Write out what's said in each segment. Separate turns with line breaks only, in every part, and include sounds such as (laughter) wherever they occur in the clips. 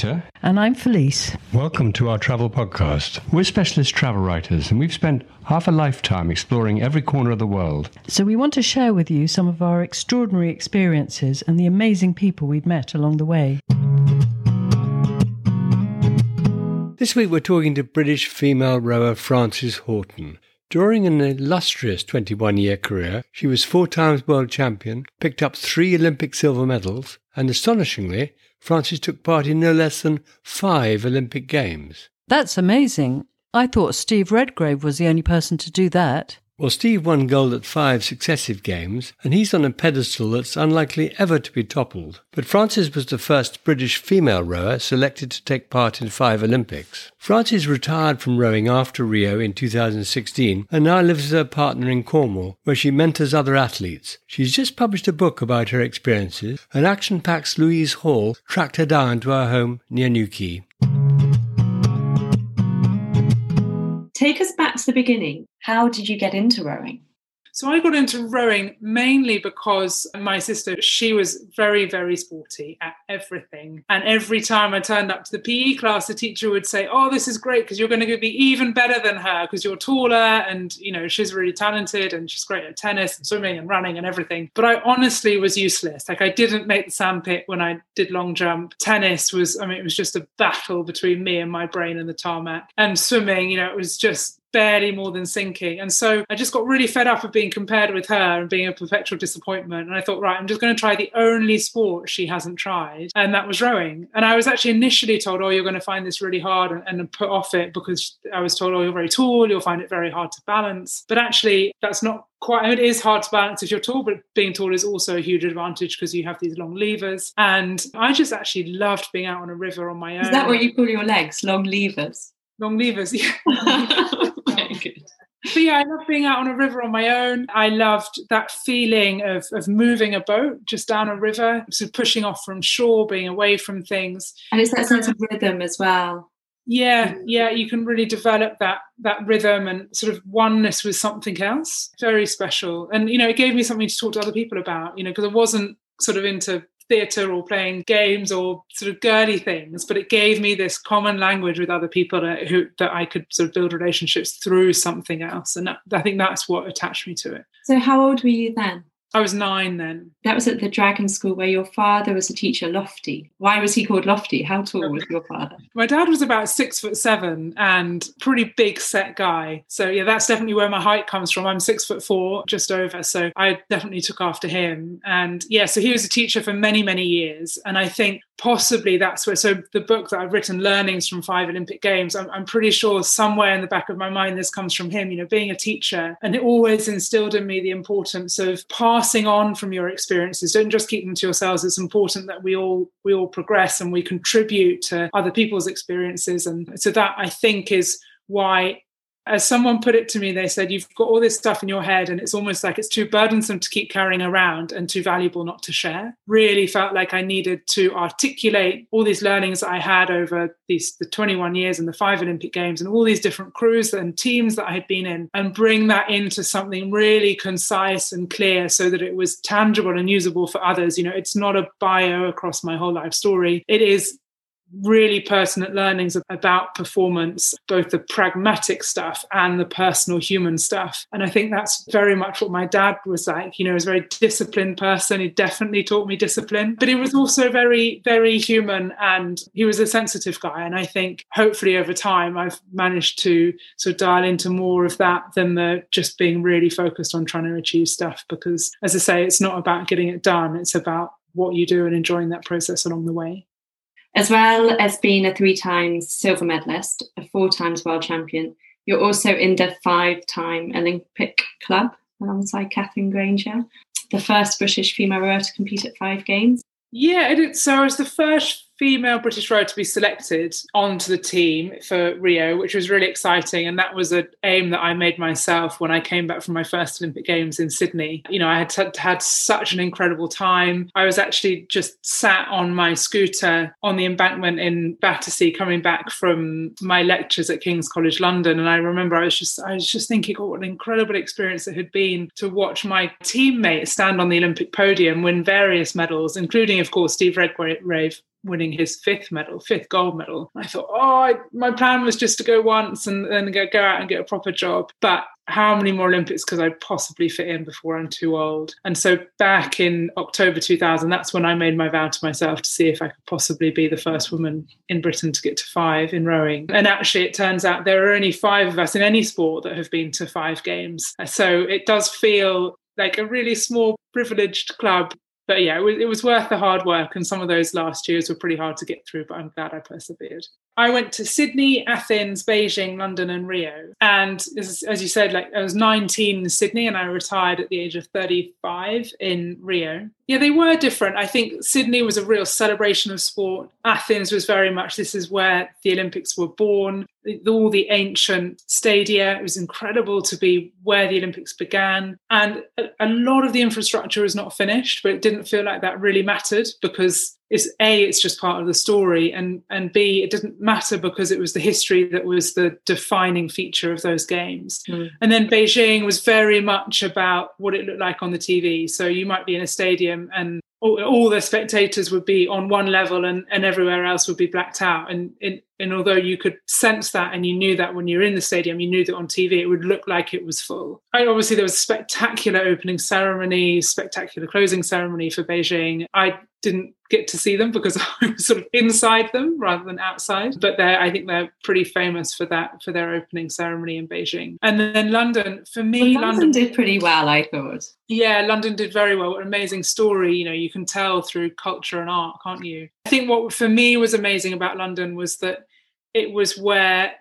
Peter.
And I'm Felice.
Welcome to our travel podcast. We're specialist travel writers, and we've spent half a lifetime exploring every corner of the world.
So we want to share with you some of our extraordinary experiences and the amazing people we've met along the way.
This week we're talking to British female rower Frances Houghton. During an illustrious 21 year career, she was four times world champion, picked up three Olympic silver medals, and astonishingly, Frances took part in no less than five Olympic Games.
That's amazing. I thought Steve Redgrave was the only person to do that.
Well, Steve won gold at five successive games, and he's on a pedestal that's unlikely ever to be toppled. But Frances was the first British female rower selected to take part in five Olympics. Frances retired from rowing after Rio in 2016 and now lives with her partner in Cornwall, where she mentors other athletes. She's just published a book about her experiences, and Action Pack's Louise Hall tracked her down to her home near Newquay.
Take us back to the beginning. How did you get into rowing?
So I got into rowing mainly because my sister, she was very, very sporty at everything. And every time I turned up to the PE class, the teacher would say, Oh, this is great because you're going to be even better than her because you're taller and, you know, she's really talented and she's great at tennis and swimming and running and everything. But I honestly was useless. Like I didn't make the sandpit when I did long jump. Tennis was, I mean, it was just a battle between me and my brain and the tarmac. And swimming, you know, it was just barely more than sinking. And so I just got really fed up of being compared with her and being a perpetual disappointment. And I thought, right, I'm just going to try the only sport she hasn't tried. And that was rowing. And I was actually initially told, oh, you're going to find this really hard and, and put off it because I was told, oh, you're very tall, you'll find it very hard to balance. But actually, that's not quite I mean, it is hard to balance if you're tall but being tall is also a huge advantage because you have these long levers and i just actually loved being out on a river on my own
is that what you call your legs long levers
long levers (laughs) yeah (laughs) good. But yeah, I love being out on a river on my own. I loved that feeling of, of moving a boat just down a river, so pushing off from shore, being away from things.
And it's that sense of rhythm as well.
Yeah, yeah, you can really develop that that rhythm and sort of oneness with something else. Very special. And you know, it gave me something to talk to other people about, you know, because I wasn't sort of into theatre or playing games or sort of girly things, but it gave me this common language with other people that, who that I could sort of build relationships through something else, and I think that's what attached me to it.
So, how old were you then?
I was nine then.
That was at the Dragon School where your father was a teacher, Lofty. Why was he called Lofty? How tall was your father?
My dad was about six foot seven and pretty big set guy. So yeah, that's definitely where my height comes from. I'm six foot four, just over. So I definitely took after him. And yeah, so he was a teacher for many, many years. And I think possibly that's where so the book that i've written learnings from five olympic games I'm, I'm, pretty sure somewhere in the back of my mind this comes from him you know being a teacher and it always instilled in me the importance of passing on from your experiences. Don't just keep them to yourselves. It's important that we all we all progress and we contribute to other people's experiences. And so that i think is why as someone put it to me, they said, You've got all this stuff in your head, and it's almost like it's too burdensome to keep carrying around and too valuable not to share. Really felt like I needed to articulate all these learnings that I had over these the 21 years and the five Olympic Games and all these different crews and teams that I had been in, and bring that into something really concise and clear so that it was tangible and usable for others. You know, it's not a bio across my whole life story. It is really pertinent learnings about performance, both the pragmatic stuff and the personal human stuff. And I think that's very much what my dad was like. You know, he was a very disciplined person. He definitely taught me discipline, but he was also very, very human and he was a sensitive guy. And I think hopefully over time I've managed to sort of dial into more of that than the just being really focused on trying to achieve stuff. Because as I say, it's not about getting it done, it's about what you do and enjoying that process along the way
as well as being a three times silver medalist, a four times world champion. You're also in the five time Olympic club alongside Katherine Grainger, the first British female rower to compete at five games.
Yeah, it is. so I was the first female British rower to be selected onto the team for Rio, which was really exciting. And that was an aim that I made myself when I came back from my first Olympic Games in Sydney. You know, I had t- had such an incredible time. I was actually just sat on my scooter on the embankment in Battersea, coming back from my lectures at King's College London. And I remember I was just I was just thinking, oh, what an incredible experience it had been to watch my teammates stand on the Olympic podium, win various medals, including, of course, Steve Redgrave winning his fifth medal, fifth gold medal. I thought, oh, I, my plan was just to go once and then go, go out and get a proper job. But how many more Olympics could I possibly fit in before I'm too old? And so back in October 2000, that's when I made my vow to myself to see if I could possibly be the first woman in Britain to get to five in rowing. And actually, it turns out there are only five of us in any sport that have been to five games. So it does feel like a really small privileged club but yeah, it was, it was worth the hard work. And some of those last years were pretty hard to get through, but I'm glad I persevered. I went to Sydney, Athens, Beijing, London, and Rio. And as, as, you said, like I was 19 in Sydney and I retired at the age of 35 in Rio. Yeah, they were different. I think Sydney was a real celebration of sport. Athens was very much this is where the Olympics were born. All the ancient stadia. It was incredible to be where the Olympics began. And a, a lot of the infrastructure is not finished, but it didn't feel like that really mattered because it's a it's just part of the story and and b it didn't matter because it was the history that was the defining feature of those games. Mm. and then beijing was very much about what it looked like on the tv so you might be in a stadium and all, all the spectators would be on one level and, and everywhere else would be blacked out. And, and and although you could sense that and you knew that when you're in the stadium you knew that on tv it would look like it was full I, obviously there was a spectacular opening ceremony spectacular closing ceremony for beijing i didn't get to see them because (laughs) I was sort of inside them rather than outside. But they're, I think they're pretty famous for that for their opening ceremony in Beijing. And then London, for me,
well, London, London, did pretty well. I thought.
Yeah, London did very well. An amazing story. You know, you can tell through culture and art, can't you? I think what for me was amazing about London was that it was where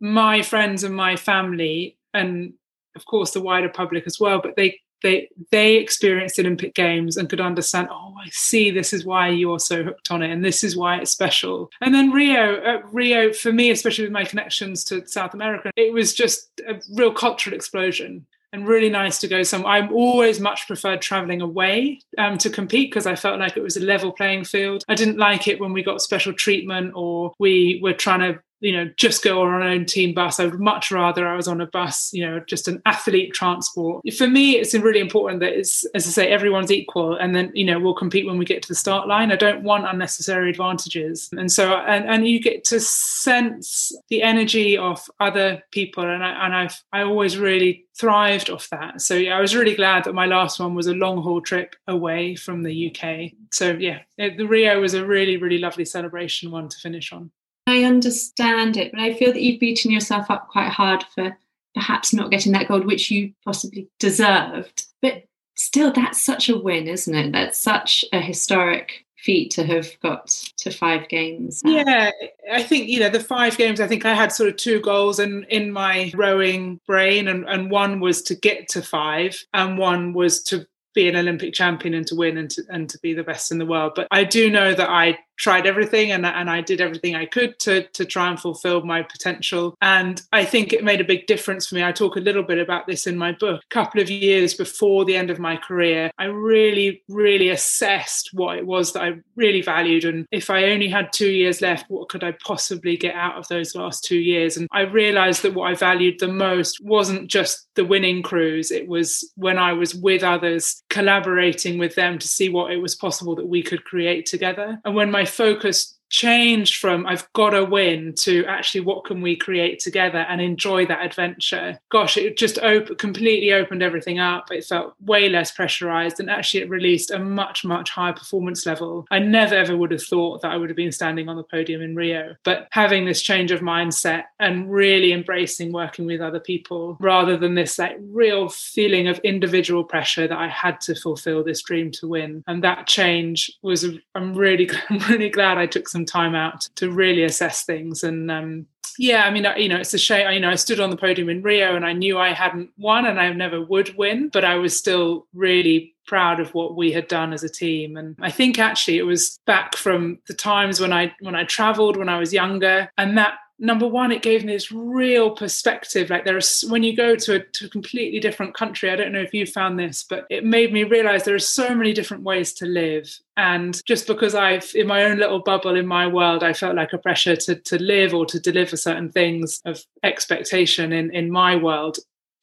my friends and my family and of course the wider public as well but they they they experienced Olympic Games and could understand. Oh, I see. This is why you're so hooked on it, and this is why it's special. And then Rio, Rio for me, especially with my connections to South America, it was just a real cultural explosion and really nice to go some i'm always much preferred traveling away um, to compete because i felt like it was a level playing field. I didn't like it when we got special treatment or we were trying to you know just go on our own team bus. I would much rather i was on a bus you know just an athlete transport. For me it's really important that it's as i say everyone's equal and then you know we'll compete when we get to the start line. I don't want unnecessary advantages. And so and, and you get to sense the energy of other people and i and i've i always really thrived off that. So yeah i was really glad that my last one was a long haul trip away from the uk so yeah it, the rio was a really really lovely celebration one to finish on
I understand it, but I feel that you've beaten yourself up quite hard for perhaps not getting that gold, which you possibly deserved. But still, that's such a win, isn't it? That's such a historic feat to have got to five games.
Yeah, I think you know the five games. I think I had sort of two goals in in my rowing brain, and and one was to get to five, and one was to be an Olympic champion and to win and to and to be the best in the world. But I do know that I tried everything and, and I did everything I could to, to try and fulfill my potential. And I think it made a big difference for me. I talk a little bit about this in my book. A couple of years before the end of my career, I really, really assessed what it was that I really valued. And if I only had two years left, what could I possibly get out of those last two years? And I realized that what I valued the most wasn't just the winning crews, it was when I was with others, collaborating with them to see what it was possible that we could create together. And when my focus changed from I've got to win to actually what can we create together and enjoy that adventure. Gosh, it just op- completely opened everything up. It felt way less pressurized and actually it released a much, much higher performance level. I never ever would have thought that I would have been standing on the podium in Rio. But having this change of mindset and really embracing working with other people rather than this like real feeling of individual pressure that I had to fulfill this dream to win. And that change was I'm really (laughs) I'm really glad I took some time out to really assess things and um, yeah i mean you know it's a shame you know i stood on the podium in rio and i knew i hadn't won and i never would win but i was still really proud of what we had done as a team and i think actually it was back from the times when i when i traveled when i was younger and that number one, it gave me this real perspective. Like there is when you go to a, to a completely different country, I don't know if you found this, but it made me realize there are so many different ways to live. And just because I've in my own little bubble in my world, I felt like a pressure to to live or to deliver certain things of expectation in in my world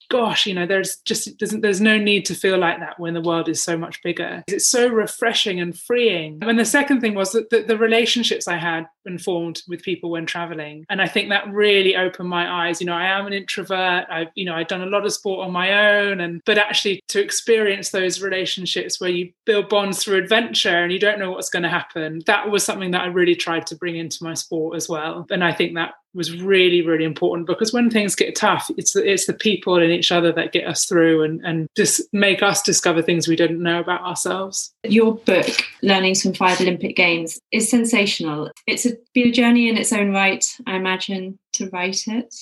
gosh, you know, there's just there's, there's no need to feel like that when the world is so much bigger. It's so refreshing and freeing. And the second thing was that the, the relationships I had and formed with people when traveling, and I think that really opened my eyes. You know, I am an introvert. I've you know I've done a lot of sport on my own, and but actually to experience those relationships where you build bonds through adventure and you don't know what's going to happen, that was something that I really tried to bring into my sport as well. And I think that was really really important because when things get tough it's the, it's the people and each other that get us through and and just make us discover things we didn't know about ourselves
your book learnings from five olympic games is sensational it's a, been a journey in its own right i imagine to write it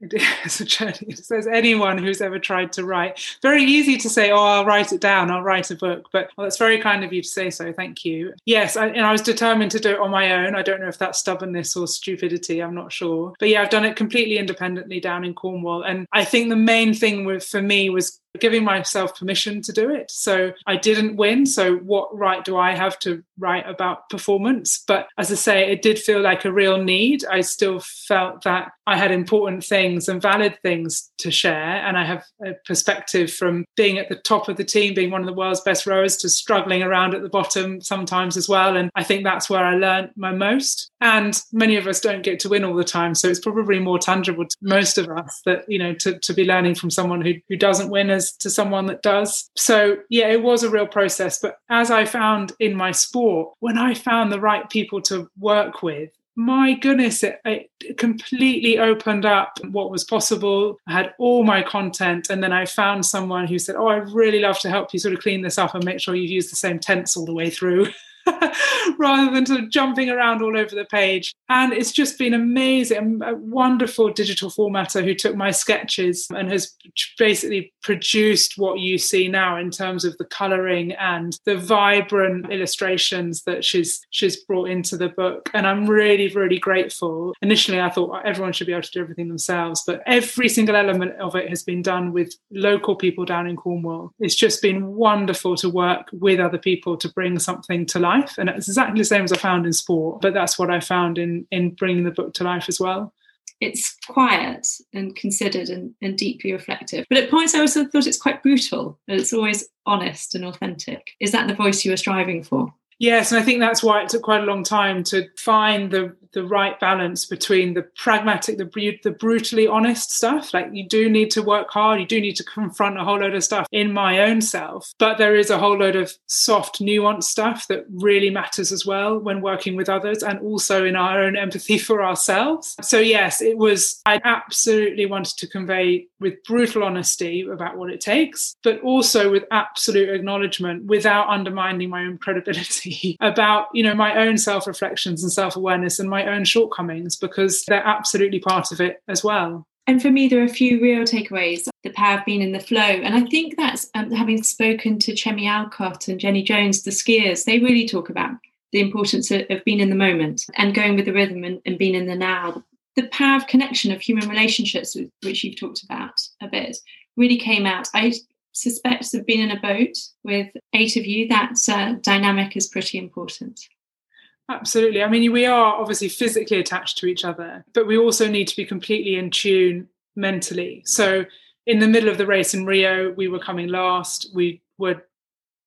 it's (laughs) a journey. Says anyone who's ever tried to write. Very easy to say, "Oh, I'll write it down. I'll write a book." But well, that's very kind of you to say so. Thank you. Yes, I, and I was determined to do it on my own. I don't know if that's stubbornness or stupidity. I'm not sure. But yeah, I've done it completely independently down in Cornwall. And I think the main thing with, for me was giving myself permission to do it. So I didn't win. So what right do I have to write about performance? But as I say, it did feel like a real need. I still felt that I had important things and valid things to share. And I have a perspective from being at the top of the team, being one of the world's best rowers, to struggling around at the bottom sometimes as well. And I think that's where I learned my most. And many of us don't get to win all the time. So it's probably more tangible to most of us that, you know, to, to be learning from someone who, who doesn't win to someone that does. So, yeah, it was a real process. But as I found in my sport, when I found the right people to work with, my goodness, it, it, completely opened up what was possible. I had all my content, and then I found someone who said, Oh, I'd really love to help you sort of clean this up and make sure you use the same tense all the way through. (laughs) (laughs) rather than sort of jumping around all over the page. And it's just been amazing. A wonderful digital formatter who took my sketches and has basically produced what you see now in terms of the colouring and the vibrant illustrations that she's she's brought into the book. And I'm really, really grateful. Initially, I thought everyone should be able to do everything themselves, but every single element of it has been done with local people down in Cornwall. It's just been wonderful to work with other people to bring something to life life. And it's exactly the same as I found in sport, but that's what I found in in bringing the book to life as well.
It's quiet and considered and, and deeply reflective. But at points, I also thought it's quite brutal. It's always honest and authentic. Is that the voice you were striving for?
Yes, and I think that's why it took quite a long time to find the the right balance between the pragmatic, the the brutally honest stuff. Like you do need to work hard, you do need to confront a whole load of stuff in my own self, but there is a whole load of soft, nuanced stuff that really matters as well when working with others, and also in our own empathy (laughs) for ourselves. So yes, it was. I absolutely wanted to convey with brutal honesty about what it takes, but also with absolute acknowledgement without undermining my own credibility (laughs) about you know my own self reflections and self awareness and my own shortcomings because they're absolutely part of it as well.
And for me, there are a few real takeaways. The power of being in the flow. And I think that's um, having spoken to Chemmy Alcott and Jenny Jones, the skiers, they really talk about the importance of, of being in the moment and going with the rhythm and, and being in the now. The power of connection of human relationships, which you've talked about a bit, really came out. I suspect of being in a boat with eight of you, that uh, dynamic is pretty important.
Absolutely. I mean, we are obviously physically attached to each other, but we also need to be completely in tune mentally. So, in the middle of the race in Rio, we were coming last. We were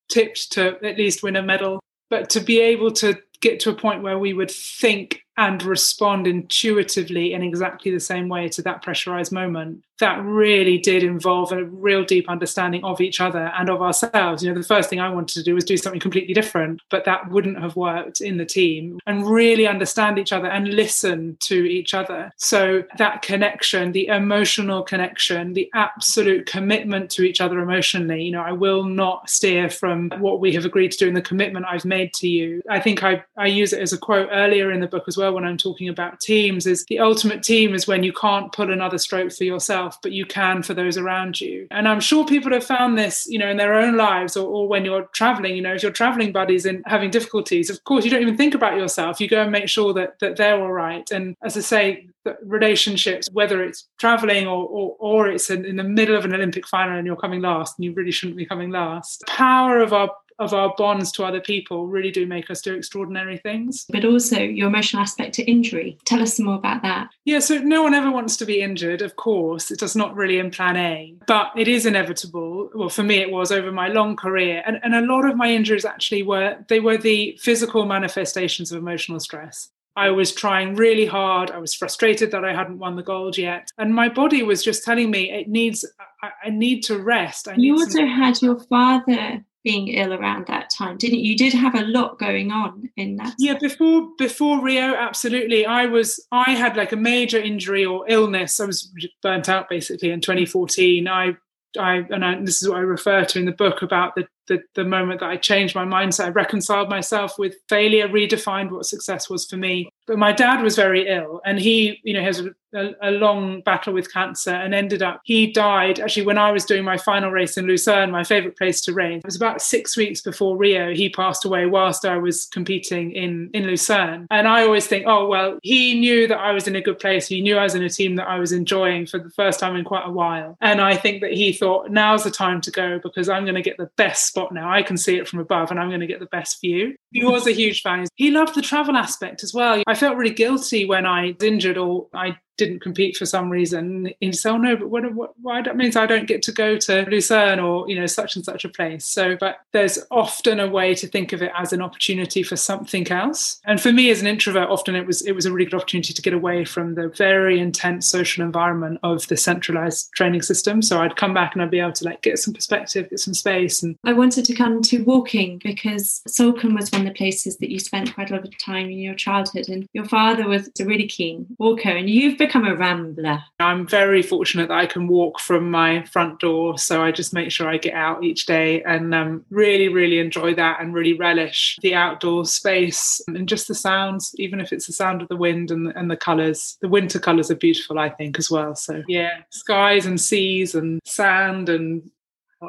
tipped to at least win a medal. But to be able to get to a point where we would think and respond intuitively in exactly the same way to that pressurized moment that really did involve a real deep understanding of each other and of ourselves. You know the first thing i wanted to do was do something completely different but that wouldn't have worked in the team and really understand each other and listen to each other. So that connection the emotional connection the absolute commitment to each other emotionally you know i will not steer from what we have agreed to do and the commitment i've made to you. I think i i use it as a quote earlier in the book as well well when I'm talking about teams is the ultimate team is when you can't pull another stroke for yourself, but you can for those around you. And I'm sure people have found this, you know, in their own lives or, or when you're traveling, you know, if you're traveling buddies and having difficulties, of course, you don't even think about yourself. You go and make sure that, that they're all right. And as I say, relationships, whether it's traveling or, or, or it's in, in, the middle of an Olympic final and you're coming last and you really shouldn't be coming last. The power of our of our bonds to other people really do make us do extraordinary things.
But also your emotional aspect to injury. Tell us some more about that.
Yeah, so no one ever wants to be injured, of course. It does not really in plan A, but it is inevitable. Well, for me, it was over my long career. And, and a lot of my injuries actually were, they were the physical manifestations of emotional stress. I was trying really hard. I was frustrated that I hadn't won the gold yet. And my body was just telling me it needs, I, I need to rest. I
you also some- had your father being ill around that time. Didn't you? you did have a lot going on in that
yeah before before rio absolutely. I was i had like a major injury or illness. I was burnt out basically in 2014 i I and I, this is what I refer to in the book about the, the, the moment that I changed my mindset. I reconciled myself with failure, redefined what success was for me. But my dad was very ill, and he, you know, has a, a, a, long battle with cancer, and ended up he died actually when I was doing my final race in Lucerne, my favorite place to race. It was about six weeks before Rio. He passed away whilst I was competing in in Lucerne, and I always think, oh well, he knew that I was in a good place. He knew I was in a team that I was enjoying for the first time in quite a while, and I think that he thought now's the time to go because I'm going to get the best spot now. I can see it from above, and I'm going to get the best view. He was a huge fan. He loved the travel aspect as well. I felt really guilty when I was injured or I didn't compete for some reason. He said, "Oh no, but what, what, why that means I don't get to go to Lucerne or you know such and such a place." So, but there's often a way to think of it as an opportunity for something else. And for me, as an introvert, often it was it was a really good opportunity to get away from the very intense social environment of the centralized training system. So I'd come back and I'd be able to like get some perspective, get some space. And
I wanted to come to walking because Salcombe was one of the places that you spent quite a lot of time in your childhood, and your father was a really keen walker, and you've become a rambler?
I'm very fortunate that I can walk from my front door. So I just make sure I get out each day and um, really, really enjoy that and really relish the outdoor space and just the sounds, even if it's the sound of the wind and, and the colours. The winter colours are beautiful, I think, as well. So yeah, skies and seas and sand and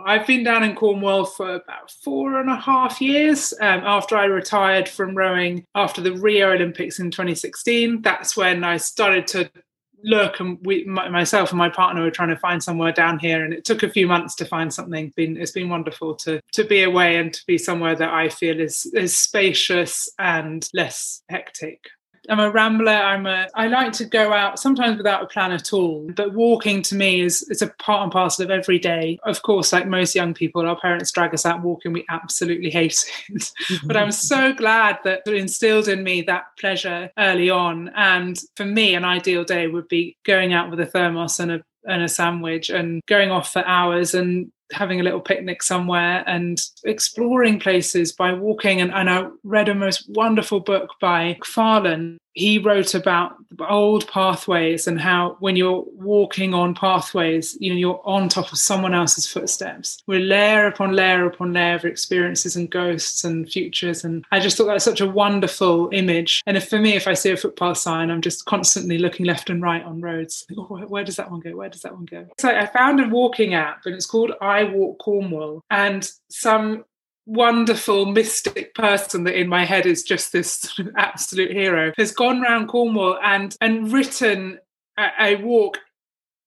I've been down in Cornwall for about four and a half years um, after I retired from rowing after the Rio Olympics in 2016. That's when I started to look and we myself and my partner were trying to find somewhere down here and it took a few months to find something. It's been it's been wonderful to to be away and to be somewhere that i feel is is spacious and less hectic I'm a rambler. I'm a. I like to go out sometimes without a plan at all. But walking to me is it's a part and parcel of every day. Of course, like most young people, our parents drag us out walking. We absolutely hate it. (laughs) Mm-hmm. but I'm so glad that it instilled in me that pleasure early on. And for me, an ideal day would be going out with a thermos and a and a sandwich and going off for hours and having a little picnic somewhere and exploring places by walking. And, and I read a most wonderful book by Farland he wrote about old pathways and how when you're walking on pathways, you know, you're on top of someone else's footsteps. We're layer upon layer upon layer of experiences and ghosts and futures. And I just thought that's such a wonderful image. And if for me, if I see a footpath sign, I'm just constantly looking left and right on roads. Oh, where, where does that one go? Where does that one go? So I found a walking app and it's called iWalk Cornwall. And some wonderful mystic person that in my head is just this (laughs) absolute hero has gone round Cornwall and and written a, a walk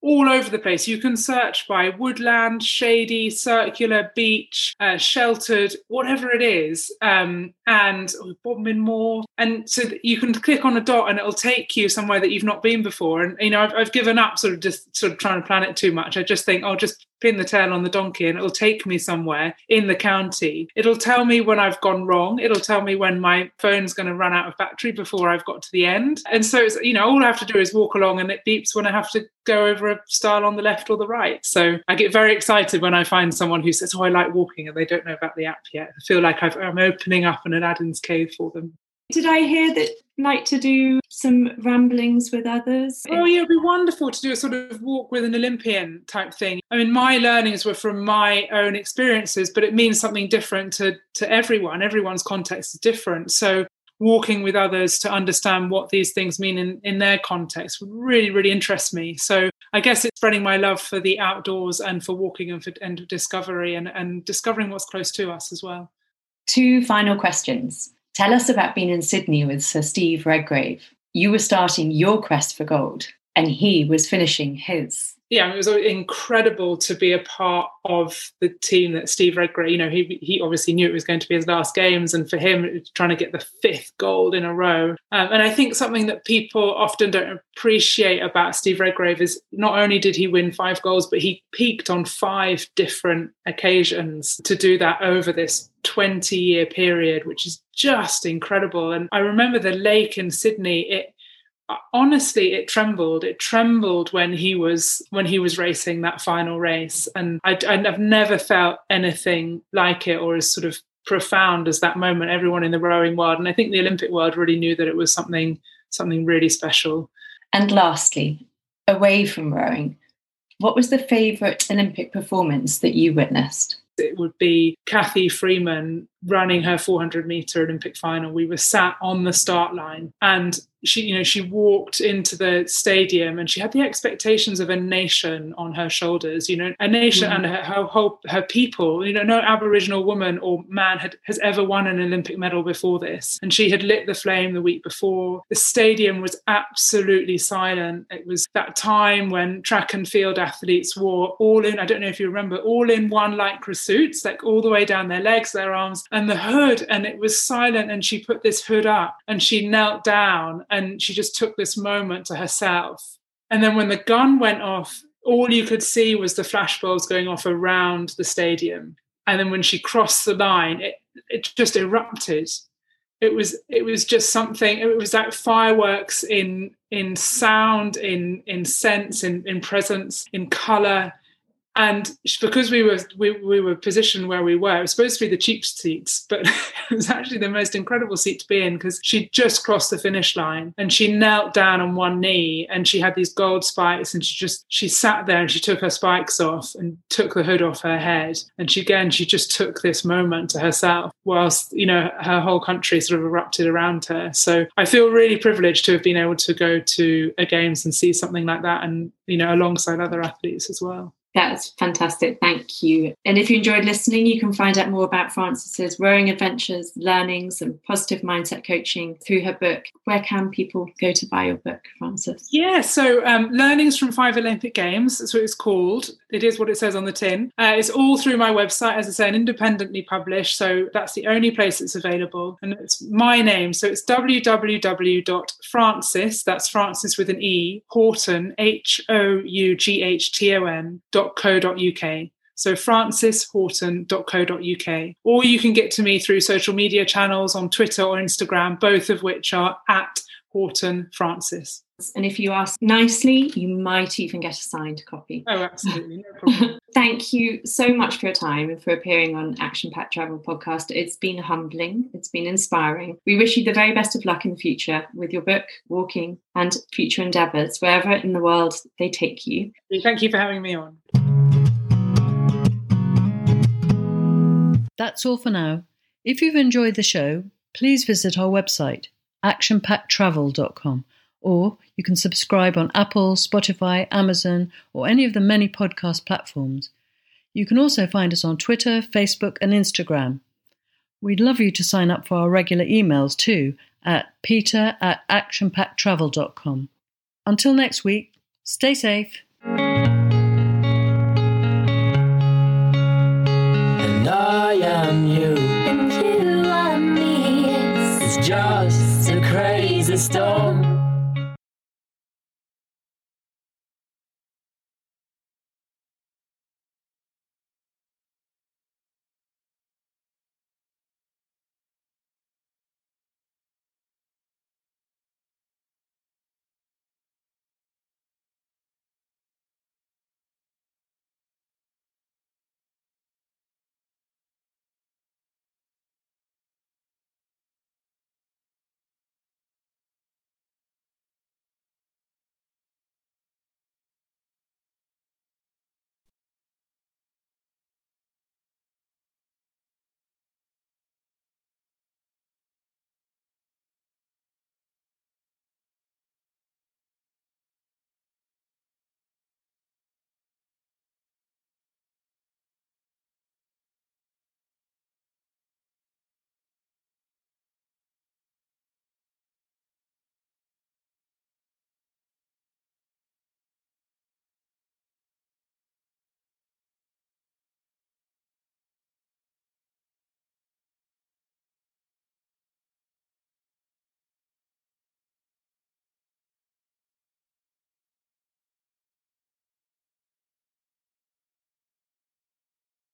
all over the place. You can search by woodland, shady, circular, beach, uh, sheltered, whatever it is, um, and Bodmin Moor. And so you can click on a dot and it'll take you somewhere that you've not been before. And, you know, I've, I've given up sort of just sort of trying to plan it too much. I just think I'll just pin the tail on the donkey and it'll take me somewhere in the county. It'll tell me when I've gone wrong. It'll tell me when my phone's going to run out of battery before I've got to the end. And so it's, you know, all I have to do is walk along and it beeps when I have to go over a stile on the left or the right. So I get very excited when I find someone who says, Oh, I like walking and they don't know about the app yet. I feel like i am opening up an Aladdin's cave for them.
Did I hear that like to do some ramblings with others?
Oh, yeah, it'd be wonderful to do a sort of walk with an Olympian type thing. I mean, my learnings were from my own experiences, but it means something different to, to everyone. Everyone's context is different. So walking with others to understand what these things mean in, in their context really, really interests me. So I guess it's spreading my love for the outdoors and for walking and for and discovery and, and discovering what's close to us as well.
Two final questions. Tell us about being in Sydney with Sir Steve Redgrave. You were starting your quest for gold, and he was finishing his.
yeah, it was incredible to be a part of the team that Steve Redgrave, you know, he, he obviously knew it was going to be his last games. And for him, trying to get the fifth gold in a row. Um, and I think something that people often don't appreciate about Steve Redgrave is not only did he win five goals, but he peaked on five different occasions to do that over this 20 year period, which is just incredible. And I remember the lake in Sydney, it honestly it trembled. It trembled when he was when he was racing that final race. And I, i've never felt anything like it or as sort of profound as that moment. Everyone in the rowing world and i think the olympic world really knew that it was something something really special.
And lastly away from rowing what was the favorite olympic performance that you witnessed
it would be Cathy Freeman running her 400 meter Olympic final. We were sat on the start line and she you know she walked into the stadium and she had the expectations of a nation on her shoulders you know a nation mm-hmm. and her, her whole her people you know no aboriginal woman or man had has ever won an olympic medal before this and she had lit the flame the week before the stadium was absolutely silent it was that time when track and field athletes wore all in i don't know if you remember all in one lycra suits like all the way down their legs their arms and the hood and it was silent and she put this hood up and she knelt down and she just took this moment to herself. And then when the gun went off, all you could see was the flashbulbs going off around the stadium. And then when she crossed the line, it, it just erupted. It was it was just something. It was like fireworks in in sound, in in sense, in in presence, in color and because we were we, we were positioned where we were, it was supposed to be the cheap seats, but (laughs) it was actually the most incredible seat to be in because she just crossed the finish line and she knelt down on one knee and she had these gold spikes and she just she sat there and she took her spikes off and took the hood off her head and she again she just took this moment to herself whilst you know her whole country sort of erupted around her. So I feel really privileged to have been able to go to a games and see something like that and you know alongside other athletes as well.
That's fantastic. Thank you. And if you enjoyed listening, you can find out more about Frances's rowing adventures, learnings, and positive mindset coaching through her book. Where can people go to buy your book, Frances?
Yeah, so um, Learnings from Five Olympic Games, that's what it's called. It is what it says on the tin. Uh, it's all through my website, as I say, and independently published. So that's the only place it's available. And it's my name. So it's www.frances, that's Frances with an E, Houghton, H O U G H T O N, franceshoughton.co.uk. So franceshoughton.co.uk. Or you can get to me through social media channels on Twitter or Instagram, both of which are at Houghton Frances.
And if you ask nicely, you might even get a signed copy.
Oh, absolutely. No (laughs) problem.
Thank you so much for your time and for appearing on Action Pack Travel podcast. It's been humbling, it's been inspiring. We wish you the very best of luck in the future with your book, walking, and future endeavours, wherever in the world they take you.
Thank you for having me on.
That's all for now. If you've enjoyed the show, please visit our website, actionpacktravel.com or you can subscribe on Apple, Spotify, Amazon, or any of the many podcast platforms. You can also find us on Twitter, Facebook, and Instagram. We'd love you to sign up for our regular emails too at peter at actionpacktravel.com. Until next week, stay safe.
And I am you.
And you are me.
It's just a crazy storm.